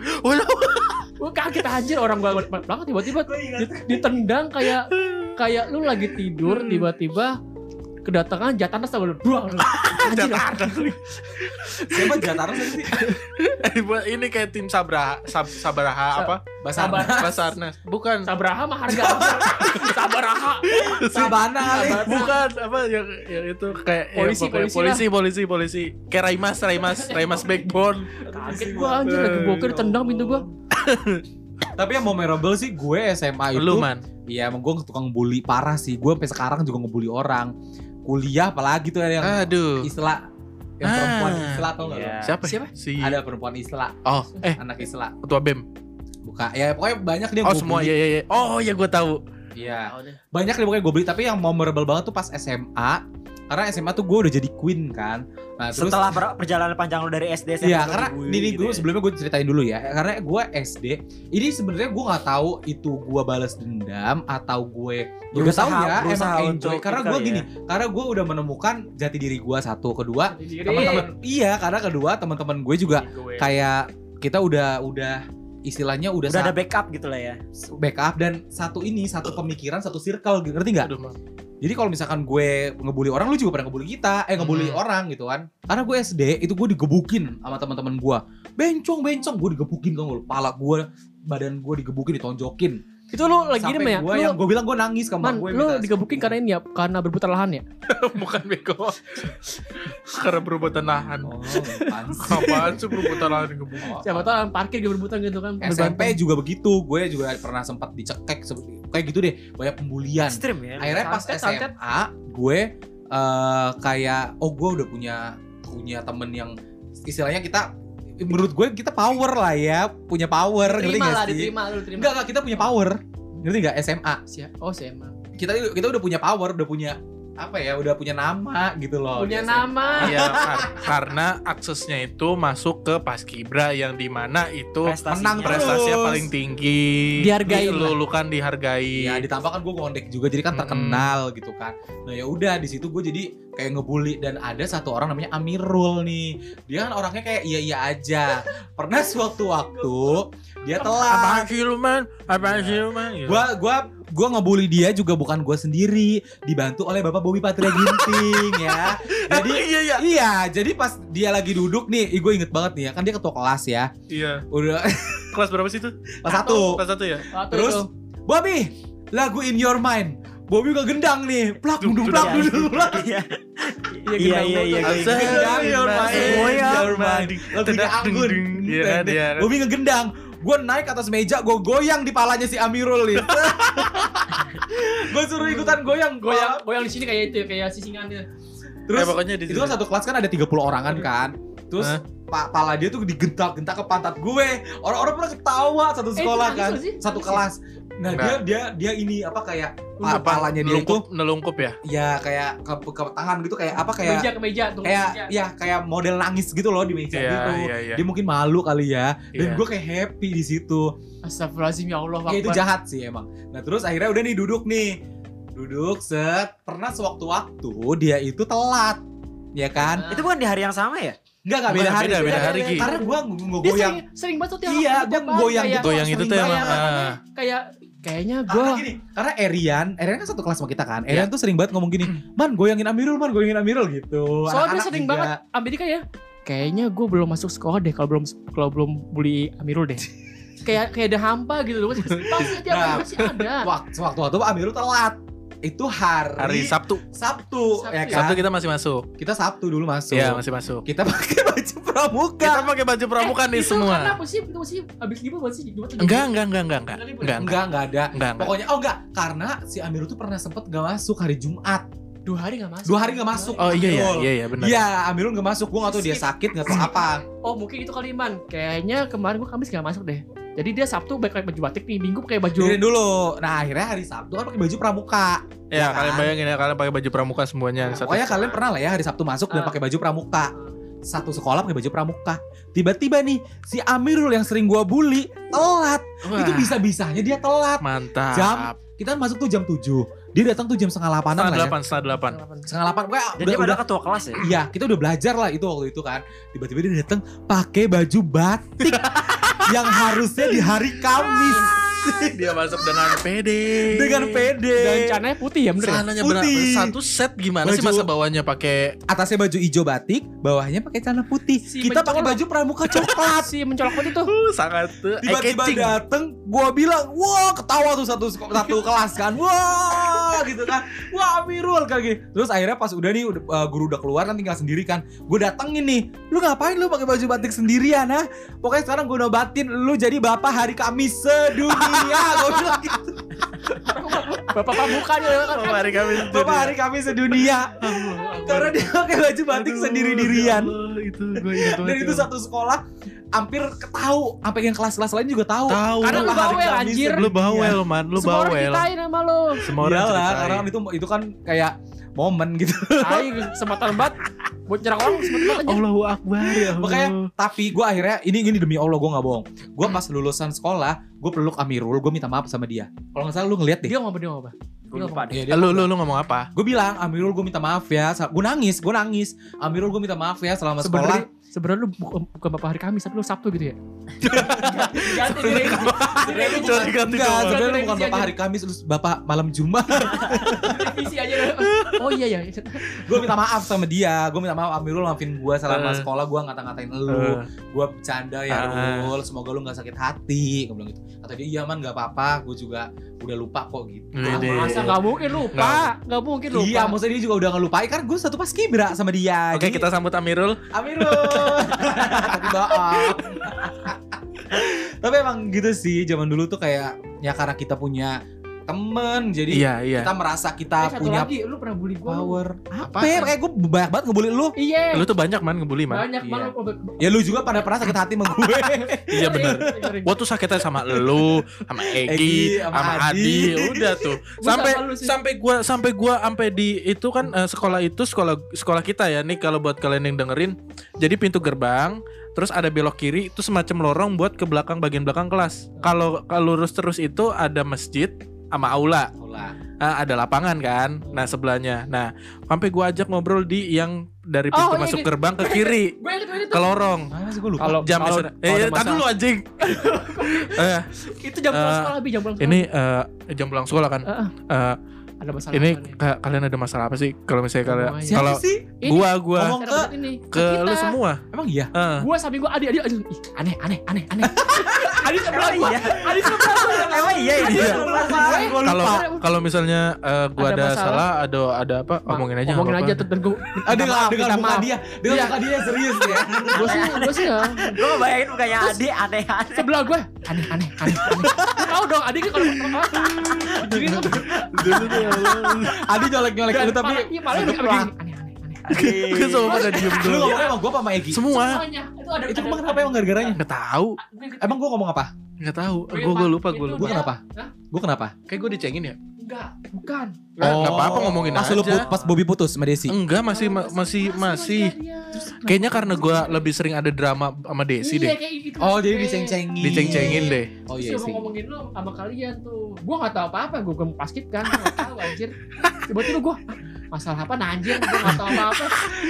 Gue kaget anjir orang gue banget tiba-tiba dit- ditendang kayak kayak lu lagi tidur tiba-tiba kedatangan jatanas sama lu dua anjir siapa Jataros sih? ini kayak tim Sabraha, Sab, Sabraha apa? Basarnas. Basarnas. Bukan. Sabraha mah harga Sabaraha Sabana kali. Bukan apa yang, yang itu kayak ya, Polisi, pokoknya polisi polisi, polisi, polisi. Kayak Raimas, Raimas, Raimas backbone. kaget gue anjir lagi boker ditendang pintu gue Tapi yang memorable sih gue SMA itu. Lu man. Iya, emang gue tukang bully parah sih. Gue sampai sekarang juga ngebully orang. Kuliah apalagi tuh yang Aduh. Isla yang Ah. perempuan Isla tau gak Iya. Siapa? Siapa? Si Ada perempuan Isla, Oh, eh anak Isla. ketua BEM. Buka. Ya pokoknya banyak dia Oh, gua semua bully. ya ya ya. Oh, ya gue tahu. Iya. Banyak deh pokoknya gue beli tapi yang memorable banget tuh pas SMA. Karena SMA tuh gue udah jadi queen kan. Nah, terus Setelah per- perjalanan panjang lu dari SD Iya, sampai karena dibully ini nih gitu gue ya. sebelumnya gue ceritain dulu ya. Karena gue SD, ini sebenarnya gue nggak tahu itu gue balas dendam atau gue ya udah Berusaha- tahu ya emang untuk enjoy. Karena gue gini, ya. karena gue udah menemukan jati diri gue satu, kedua teman-teman. Iya, karena kedua teman-teman gue juga Gue. kayak kita udah udah istilahnya udah, Udah ada backup gitu lah ya. backup dan satu ini satu pemikiran satu circle ngerti nggak? Jadi kalau misalkan gue ngebully orang, lu juga pernah ngebully kita, eh ngebully Hmm. orang gitu kan. Karena gue SD itu gue digebukin sama teman-teman gue. Bencong, bencong, gue digebukin kan, pala gue, badan gue digebukin, ditonjokin. Itu lu lagi Sampai ini ya gue lu, yang gue bilang gue nangis ke man gue. lu digebukin karena ini ya karena berputar lahan ya Bukan bego. Karena berebutan lahan. Oh, apaan sih? Apaan sih berebutan lahan gebuk? siapa tahu orang parkir dia berbutan gitu kan SMP juga begitu, gue juga pernah sempat dicekek kayak gitu deh, banyak pembulian. Ekstrim ya. Akhirnya pas Santet, SMA, santet. gue eh, kayak oh gue udah punya punya temen yang istilahnya kita menurut gue kita power lah ya, punya power, ngerti terima gak lah sih? diterima lu terima Enggak, enggak, kita punya power. Ngerti enggak? SMA. Oh emang Kita kita udah punya power, udah punya apa ya? Udah punya nama gitu loh. punya di SMA. nama Iya, kar- karena aksesnya itu masuk ke Paskibra yang di mana itu Menang Prestasinya. Terus. paling tinggi. Dihargain Lu, lu kan dihargai. Ya ditambah kan gue ngondek juga jadi kan terkenal gitu kan. Nah ya udah di situ gue jadi kayak ngebully dan ada satu orang namanya Amirul nih. Dia kan orangnya kayak iya iya aja. Pernah suatu waktu dia telat. sih lu man? Apaan sih lu man? Gitu. Gua gua gua ngebully dia juga bukan gue sendiri, dibantu oleh Bapak Bobby Patria Ginting ya. Jadi Emang iya ya. Iya, jadi pas dia lagi duduk nih, gue inget banget nih ya, kan dia ketua kelas ya. Iya. Udah Kelas berapa sih itu? pas satu. Kelas satu ya? Waktu Terus itu. Bobby, lagu In Your Mind. Bobby gak gendang nih, plak Duk, duduk duk, plak Iya. duduk plak. Iya. Iya, Iya gendang iya iya. Gendang Your Mind, In Your Mind. Lagunya Tendang, Anggun. Iya iya. Bobby ngegendang. Gue naik atas meja, gue goyang di palanya si Amirul nih. gue suruh ikutan goyang, goyang goyang di sini kayak itu kayak sisingannya Terus Eh, pokoknya di itu kan satu kelas kan ada 30 orangan kan. Terus Hah? pa pala dia tuh digentak-gentak ke pantat gue. Orang-orang pernah ketawa satu Eh, sekolah itu kan, satu kelas. Nah, dia Enggak. dia dia ini apa kayak pa Apa, palanya dia itu nelungkup, nelungkup ya? ya kayak ke, ke tangan gitu kayak apa kayak meja ke meja tuh kayak meja. ya kayak model nangis gitu loh di meja Iya, gitu. iya, iya. Dia mungkin malu kali ya. Dan Iya. gue kayak happy di situ. Astagfirullahaladzim ya Allah Kayak itu jahat sih emang. Nah, terus akhirnya udah nih duduk nih. Duduk set. Pernah sewaktu-waktu dia itu telat. Ya kan? Itu bukan di hari yang sama ya? Enggak enggak beda Beda, hari. beda, beda hari, Ki. Karena gua Dia ngegoyang. sering, sering banget tuh tiap Iya, gua goyang gitu. Goyang itu tuh emang kayak, kayak kayaknya Karena gue gini, karena Erian, Erian kan satu kelas sama kita kan. Erian tuh sering banget ngomong gini, "Man, goyangin Amirul, man, goyangin Amirul" gitu. soalnya dia sering juga. banget Amerika ya kayaknya gue belum masuk sekolah deh kalau belum kalau belum bully Amirul deh kayak kayak ada hampa gitu loh pasti tiap Nah, masih ada Wak- Sewaktu-waktu Amirul telat. Itu hari, Hari Sabtu. Sabtu, Sabtu. ya kan? Sabtu kita masih masuk. Kita Sabtu dulu masuk. Iya, masih masuk. Kita pakai baju pramuka. Kita pakai baju pramuka Eh, nih itu semua. kenapa sih itu sih abis libur masih libur tuh Enggak, enggak, enggak, enggak, enggak. Enggak. Enggak, ada. Enggak, enggak. Pokoknya, oh enggak, karena si Amirul tuh pernah sempet gak masuk hari Jumat. Dua hari nggak masuk Dua hari nggak masuk. Oh iya iya iya iya benar. Iya, Amirul gak masuk. Gue gak tau dia sakit, gak tau apa. oh mungkin itu kali man kayaknya kemarin gue kamis nggak masuk deh Jadi dia Sabtu pakai baju batik nih, Minggu pakai baju dulu. Nah akhirnya hari Sabtu kan pakai baju pramuka. Ya, Ya kalian kan? bayangin ya kalian pakai baju pramuka semuanya. Nah, Satu Pokoknya kalian pernah lah ya hari Sabtu masuk dan Ah. pakai baju pramuka. Satu sekolah pakai baju pramuka. Tiba-tiba nih si Amirul yang sering gua bully telat. Wah, Itu bisa-bisanya dia telat. mantap. Jam Kita masuk tuh jam 7. Dia datang tuh jam setengah 8 setengah lah ya. delapan, setengah delapan. Setengah 8. Pokoknya Dan udah, dia udah padahal ketua kelas ya. Iya, kita udah belajar lah itu waktu itu kan. Tiba-tiba dia datang pakai baju batik yang harusnya di hari Kamis Dia masuk dengan pede. dengan pede. Dan cananya putih ya bener ya? Celananya Putih. benar satu set gimana sih Baju- masa bawahnya pakai Atasnya baju hijau batik, bawahnya pakai celana putih. Si kita pakai baju pramuka coklat. Si mencolok putih tuh uh, sangat uh, Tiba-tiba dateng, gua bilang, wah ketawa tuh satu satu kelas kan, wah gitu kan, wah Amirul kayak gitu. Terus akhirnya pas udah nih, udah, uh, guru udah keluar kan tinggal sendiri kan, gue datengin nih, lu ngapain lu pakai baju batik sendirian ha? Pokoknya sekarang gue nobatin lu jadi bapak hari Kamis sedunia, gue bilang gitu. Bapak pramuka dia kan. Oh, hari Kamis itu Bapak hari Kamis sedunia, karena dia pakai baju batik Aduh, sendiri dirian. ya itu gue ingat Dan itu ya. satu sekolah hampir ketahu, sampai yang kelas-kelas lain juga tahu. Tahu. Karena lu Bapak bawel, anjir. Lu bawel man, lu Semua orang bawel. ceritain sama lu. Semua orang Iyalah, ceritain. karena itu itu kan kayak momen gitu. Ayo kesempatan banget buat nyerang orang banget aja. Allahu Akbar ya Allah. Makanya tapi gue akhirnya ini ini demi Allah gue nggak bohong. Gue pas lulusan sekolah, gue peluk Amirul, gue minta maaf sama dia. Kalau nggak salah lu ngeliat deh. Dia ngomong dia ngomong apa? Gue lupa deh. Dia- lu lu lu ngomong apa? Gue bilang Amirul gue minta maaf ya. Gue nangis, gue nangis. Amirul gue minta maaf ya selama Sebenarnya sekolah. sebenarnya lu bukan, bukan bapak hari Kamis tapi lu Sabtu gitu ya. Ganti Sorry, ganti Enggak, doang. sebenarnya lu bukan aja. bapak hari Kamis, lu bapak malam Jumat. Revisi aja. Oh iya ya. gue minta maaf sama dia. Gue minta maaf Amirul maafin gue selama Eh. sekolah gue ngata-ngatain lu. Eh, gue bercanda ya Ah. Rul semoga lu gak sakit hati gue bilang gitu kata dia iya man gak apa-apa gue juga udah lupa kok gitu Wede. Masa nggak mungkin lupa? Nggak mungkin lupa. iya maksudnya dia juga udah ngelupain kan gue satu pas kibra sama dia Oke, Jadi, kita sambut Amirul. Amirul tapi maaf tapi emang gitu sih zaman dulu tuh kayak ya karena kita punya temen jadi Iya, iya. kita merasa Eh, kita satu punya lagi, lu pernah bully gua. power apa ya kayak gue banyak banget ngebully lu Iya. Lu tuh banyak man ngebully man. Banyak Iya. banget. ya lu juga pada pernah sakit hati sama gue Iya bener. Gua tuh sakitnya sama lu, sama Egi, Egi, sama sama Adi. Adi, udah tuh. Sampai sampai gua sampai gua sampai di itu kan eh, sekolah itu sekolah sekolah kita ya nih kalau buat kalian yang dengerin. Jadi pintu gerbang Terus ada belok kiri itu semacam lorong buat ke belakang bagian belakang kelas. Kalau kalau lurus terus itu ada masjid sama aula. Ah, ada lapangan kan. Nah, sebelahnya. Nah, sampai gua ajak ngobrol di yang dari pintu Oh, iya, masuk iya. gerbang ke kiri Gue ke lorong. Mana sih gue lupa Kalau Jam kalau- Eh, tadi masalah- anjing. eh, itu jam pulang Eh, sekolah, Bi, jam pulang sekolah. ini eh, jam pulang sekolah kan. Heeh. Eh, ada masalah ini apa nih? ka- kalian ada masalah apa sih? Kalau misalnya kalian Semuanya. siapa kalau gua gua ngomong Ada masalah ini ke lu kita. semua. emang iya Eh, Gua samping gua adik adik adik ih, aneh aneh aneh aneh. adik sebelah gua. iya. Adik sebelah gua. Emang iya ini. Adik Iya. gua. Gua kalau kalau misalnya eh, gua Ada ada, masalah. salah, ada ada apa? Omongin aja. Ngomongin nggak aja tuh gua Ah, dengan minta muka dia, dengan Iya. muka dia serius ya. Gua sih gua sih ya. Gue bayangin mukanya Adi aneh-aneh. Sebelah gua aneh aneh aneh aneh. Lu tahu dong adik kan kalau Jadi Adi nyolek-nyolek lu tapi malah- iya aneh aneh aneh. Gue sama pada diem Lu dulu. ngomongnya emang gua apa sama Egi? Semua itu ada Itu emang kenapa emang gara-garanya? nggak tahu, Emang gua ngomong apa? nggak tahu. Gue Gue gue lupa gue lupa. Gua kenapa? Hah? Gua kenapa? Kayak gue dicengin ya. Enggak, bukan. Nggak nggak apa-apa ngomongin pas lu aja. put- pas Bobby putus sama Desi. Enggak masih ma- masih masih. Kayaknya karena gue lebih sering ada drama sama Desi deh. Iya, kayak gitu. Oh, jadi diceng-cengin. Diceng-cengin deh. Oh Terus iya sih. ngomongin lu sama kalian tuh. Gua gak tahu apa-apa, gua gua paskip kan, gua gak tahu anjir. Tiba-tiba gua "Ah, masalah apa anjir, gua gak tahu apa-apa.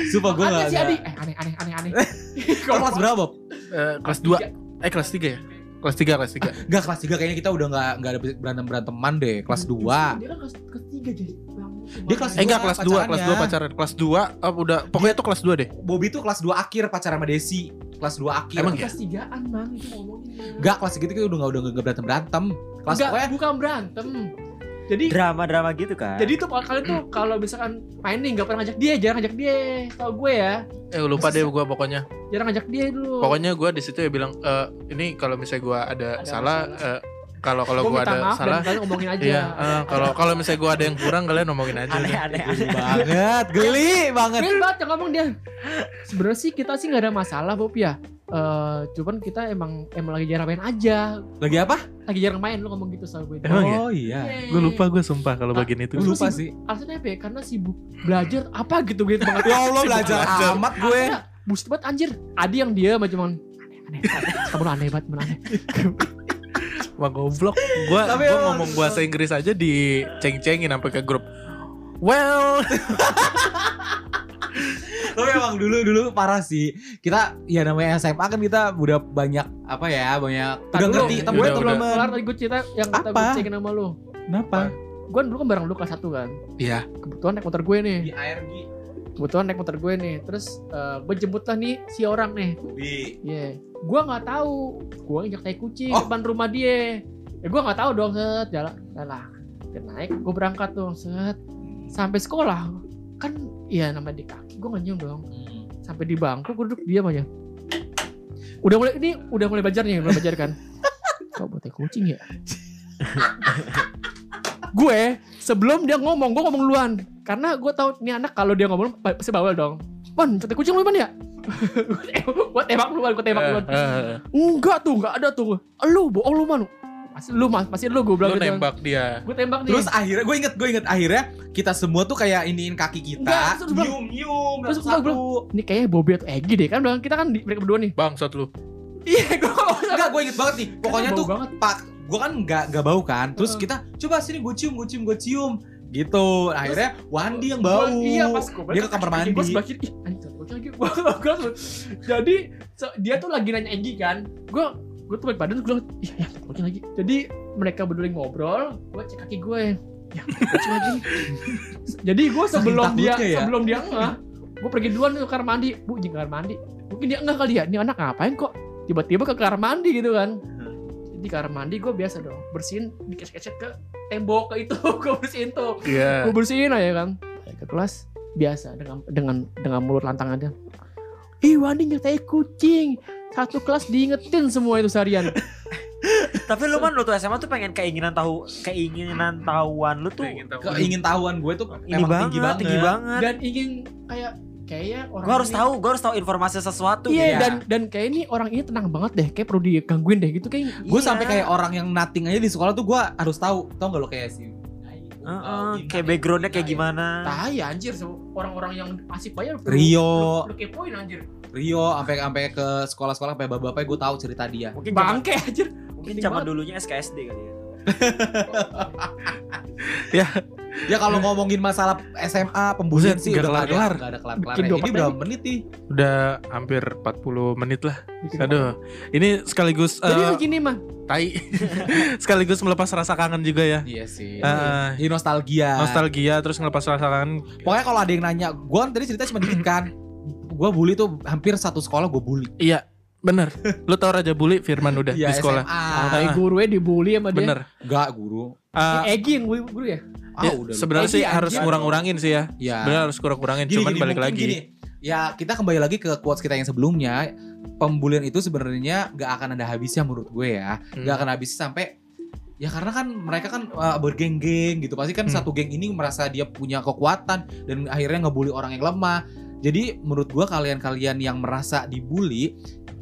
Sumpah gua Makanya enggak. si Adi, eh aneh aneh aneh aneh. Kelas berapa, Bob? Eh, kelas 2 Eh kelas 3 ya? Kelas 3 kelas 3 Enggak kelas 3 kayaknya kita udah enggak enggak ada berantem-beranteman deh. Kelas 2. Dia kan kelas kelas 3 jadi. Dia kelas Eh enggak Dua kelas 2 Kelas 2 pacarannya. pacaran Kelas 2 oh, udah Pokoknya itu kelas 2 deh Bobby tuh kelas 2 akhir pacaran sama Desi. Kelas 2 akhir. Emang kelas 3-an, Bang, itu ngomongin. Enggak kelas segitu kita udah enggak udah enggak berantem-berantem. Kelas Enggak, pokoknya bukan berantem. Jadi Drama-drama gitu kan. jadi tuh kalian tuh kalau misalkan main nih nggak pernah ngajak dia, jarang ngajak dia. Tau gue ya, Eh lupa deh gue pokoknya jarang ngajak dia dulu. Pokoknya gue di situ ya bilang eh Ini kalau misalnya gue ada, Ada salah eh, Kalau kalau Gua gue ada maaf salah kalian ngomongin aja. Iya eh, Kalau kalau misalnya gue ada yang kurang Kalian ngomongin aja deh. aneh-aneh. geli banget, geli banget. Real banget yang ngomong dia. Sebenarnya sih kita sih nggak ada masalah Bob ya. Eh, cuman kita emang emang lagi jarang main aja. Lagi apa? Lagi jarang main lu ngomong gitu sama gue. Emang ya? oh iya. Gue lupa gue sumpah kalau Ah, bagian itu. Gue lupa sih. Alasannya apa ya? Karena sibuk belajar apa gitu gitu banget. Ya Allah belajar Belajar. amat gue. Buset banget anjir. Adi yang dia macam aneh aneh. Kamu aneh banget, aneh. Wah goblok. Gua Tapi gua ngomong bahasa Inggris aja di ceng-cengin sampai ke grup. Well, Tapi emang dulu dulu parah sih. Kita ya namanya SMA kan kita udah banyak apa ya banyak Tar udah ngerti Udah, temen udah. temen. Kelar tadi gue cerita yang kata Apa? gue cekin sama lu. Kenapa? Gue dulu kan bareng lu kelas 1 kan. Iya. Kebetulan naik motor gue nih. Di ARG. Kebetulan naik motor gue nih. Terus eh, gue jemput lah nih si orang nih. Di Iya. Gue nggak tahu. Gue injak tai kucing Oh. depan rumah dia. Ya gue nggak tahu dong set jalan. Lah, naik. Gue berangkat dong set. Sampai sekolah kan iya namanya di kaki gue nggak nyium dong. Sampai di bangku gue duduk diam aja. Udah mulai ini udah mulai belajar nih, mulai belajar kan. Kok buat tai kucing ya? gue sebelum dia ngomong, gue ngomong duluan. Karena gue tahu ini anak kalau dia ngomong pasti bawel dong. Pan, tai kucing lu mana ya? Gue tembak duluan, gue tembak duluan. Eh, eh, Enggak tuh, enggak ada tuh. Lu bohong lu man. Pasti lu mas, pasti lu gue lu bilang gitu. nembak dia. Gue tembak nih. Terus akhirnya gue inget gue inget akhirnya kita semua tuh kayak iniin kaki kita. Enggak, terus bilang- Nyium nyium Terus satu. ini kayaknya Bobby atau Egi deh kan bilang kita kan di mereka berdua nih. Bangsat lu. Iya, gue Enggak gue inget banget nih. Pokoknya tuh banget. pak gue kan nggak nggak bau kan. Terus kita coba sini gue cium gue cium gue cium gitu. Akhirnya Wandi yang bau. Iya pas gue Dia ke kamar mandi. Gue sebelah kiri, lagi. Langsung- Jadi so- dia tuh lagi nanya Egi kan. Gue gue tuh balik badan gue bilang, iya ya kucing lagi. Jadi mereka berdua ngobrol, gue cek kaki gue. Ya kucing lagi. Jadi gue sebelum dia ya. sebelum dia ngeh, gue pergi duluan ke kamar mandi. Bu, ke kamar mandi. Mungkin dia enggak kali ya. Ini anak ngapain kok tiba-tiba ke kamar mandi gitu kan. Jadi di kamar mandi gue biasa dong bersihin dikecek-kecek ke tembok ke itu gue bersihin tuh Iya. gue bersihin aja kan Balik ke kelas biasa dengan dengan dengan mulut lantang aja ih Wandi nyetai kucing satu kelas diingetin semua itu seharian Tapi lu man waktu SMA tuh pengen keinginan tahu keinginan tahuan lu tuh Keingin tahuan gue tuh ini emang banget, tinggi banget. tinggi banget. dan ingin kayak kayaknya orang Gue harus ini- tahu, gue harus tahu informasi sesuatu. iya Iya. dan dan kayak ini orang ini tenang banget deh kayak perlu digangguin deh gitu kayak Gue Iya. sampai kayak orang yang nothing aja di sekolah tuh gue harus tahu. Tau gak lo kayak Heeh, kayak backgroundnya kayak gimana? tai anjir orang-orang yang asik bayar Rio. kepoin anjir Rio sampai sampai ke sekolah-sekolah sampai bapak-bapak gue tahu cerita dia. Mungkin bangke anjir mungkin zaman dulunya SKSD kali ya. Ya kalau ngomongin masalah SMA pembulian sih nggak udah kelar-kelar. nggak ada kelar-kelar. Dua Ini berapa menit nih? Udah hampir 40 menit lah. Bikin Aduh. Ini sekaligus jadi eh, gini mah tai. sekaligus melepas rasa kangen juga ya. Iya sih. Eh, Ini nostalgia. nostalgia terus ngelepas rasa kangen. Pokoknya kalau ada yang nanya, gue kan tadi cerita cuma dikit kan. Gue bully tuh hampir satu sekolah gue bully. Iya, bener. Lu tau Raja Bully Firman udah Iya, di sekolah. SMA. kayak gurunya dibully sama dia Bener. Enggak guru. Eh, Eh, Egi yang guru, guru ya Ah, ya, udah. sebenarnya sih harus ngurang-ngurangin sih ya. ya. Sebenarnya harus kurang-kurangin, Gini, cuman gini, balik lagi. gini. Ya kita kembali lagi ke quotes kita yang sebelumnya. Pembulian itu sebenarnya gak akan ada habisnya menurut gue ya. Hmm. Gak akan habis sampai ya karena kan mereka kan uh, bergeng-geng gitu. Pasti kan Hmm. satu geng ini merasa dia punya kekuatan dan akhirnya ngebully orang yang lemah. Jadi menurut gue kalian-kalian yang merasa dibully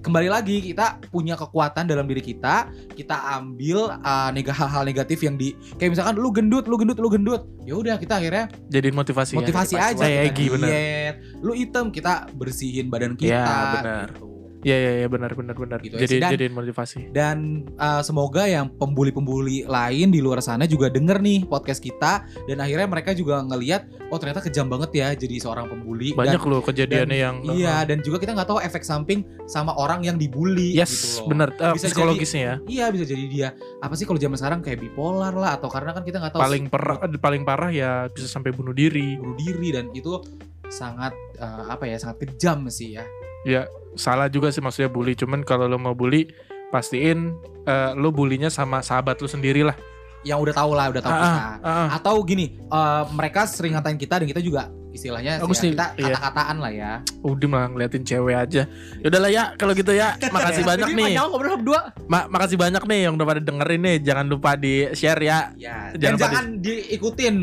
kembali lagi kita punya kekuatan dalam diri kita kita ambil uh, nega hal-hal negatif yang di kayak misalkan lu gendut lu gendut lu gendut ya udah kita akhirnya Jadiin motivasi, ya. motivasi aja Kayak kita Egi, bener. lu hitam kita bersihin badan kita Ya, benar. gitu. Iya iya iya benar benar benar. Gitu Jadi. Dan- jadiin motivasi. dan uh, semoga yang pembuli-pembuli lain di luar sana juga denger nih podcast kita dan akhirnya mereka juga ngelihat oh ternyata kejam banget ya jadi seorang pembuli Banyak dan, loh kejadiannya yang iya dan juga kita nggak tahu efek samping sama orang yang dibully Yes, gitu loh. benar. Eh, Bisa psikologisnya ya. Iya bisa jadi dia apa sih kalau zaman sekarang kayak bipolar lah atau karena kan kita nggak tahu Paling parah paling parah ya bisa sampai bunuh diri. bunuh diri dan itu sangat uh, apa ya sangat kejam sih ya Ya salah juga sih maksudnya bully. Cuman kalau lo mau bully pastiin eh, lo bulinya sama sahabat lo sendiri lah. yang udah tahu lah udah tahu Ah, kita ah, ah. atau gini eh, mereka sering ngatain kita dan kita juga istilahnya Aku sih ya, sih, kita iya. kata-kataan lah ya Udah malah ngeliatin cewek aja. Yaudahlah ya kalau gitu ya. Makasih banyak nih. ngobrol berdua Ma- makasih banyak nih yang udah pada dengerin nih. Jangan lupa di share ya. ya Jangan dan jangan diikutin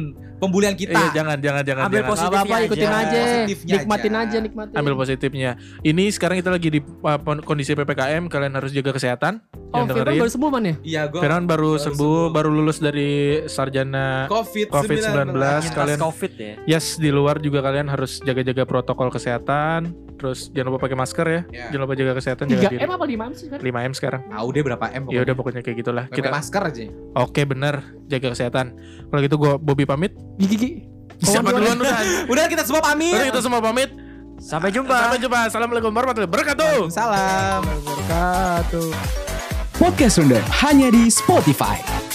pembulian kita. Iya, jangan jangan jangan Ambil jangan. positif. Gak apa-apa ikutin aja. aja. Positifnya Nikmatin aja. aja, nikmatin. Ambil positifnya. Ini sekarang kita lagi di uh, kondisi PPKM, kalian harus jaga kesehatan. Oh, yang Firman dengerin. baru sembuh man ya? Iya, gue Firman baru baru sembuh, sembuh. baru lulus dari sarjana COVID, COVID-19. Penyintas kalian- covid ya. Yes, di luar juga kalian harus jaga-jaga protokol kesehatan. Terus jangan lupa pakai masker ya. Ya. Jangan lupa jaga kesehatan, jaga 3 diri. M apa 5 M sih kan? 5 M sekarang. Tahu deh berapa M Ya udah pokoknya kayak gitulah. Kita Kita masker aja. Oke, bener jaga kesehatan. kalau gitu gue Bobby pamit. Gigi gigi. Siapa duluan udah? Udah kita semua pamit. Udah kita semua pamit. Sampai jumpa. Sampai jumpa. Assalamualaikum warahmatullahi wabarakatuh. Salam. Wabarakatuh. Podcast Ronda hanya di Spotify.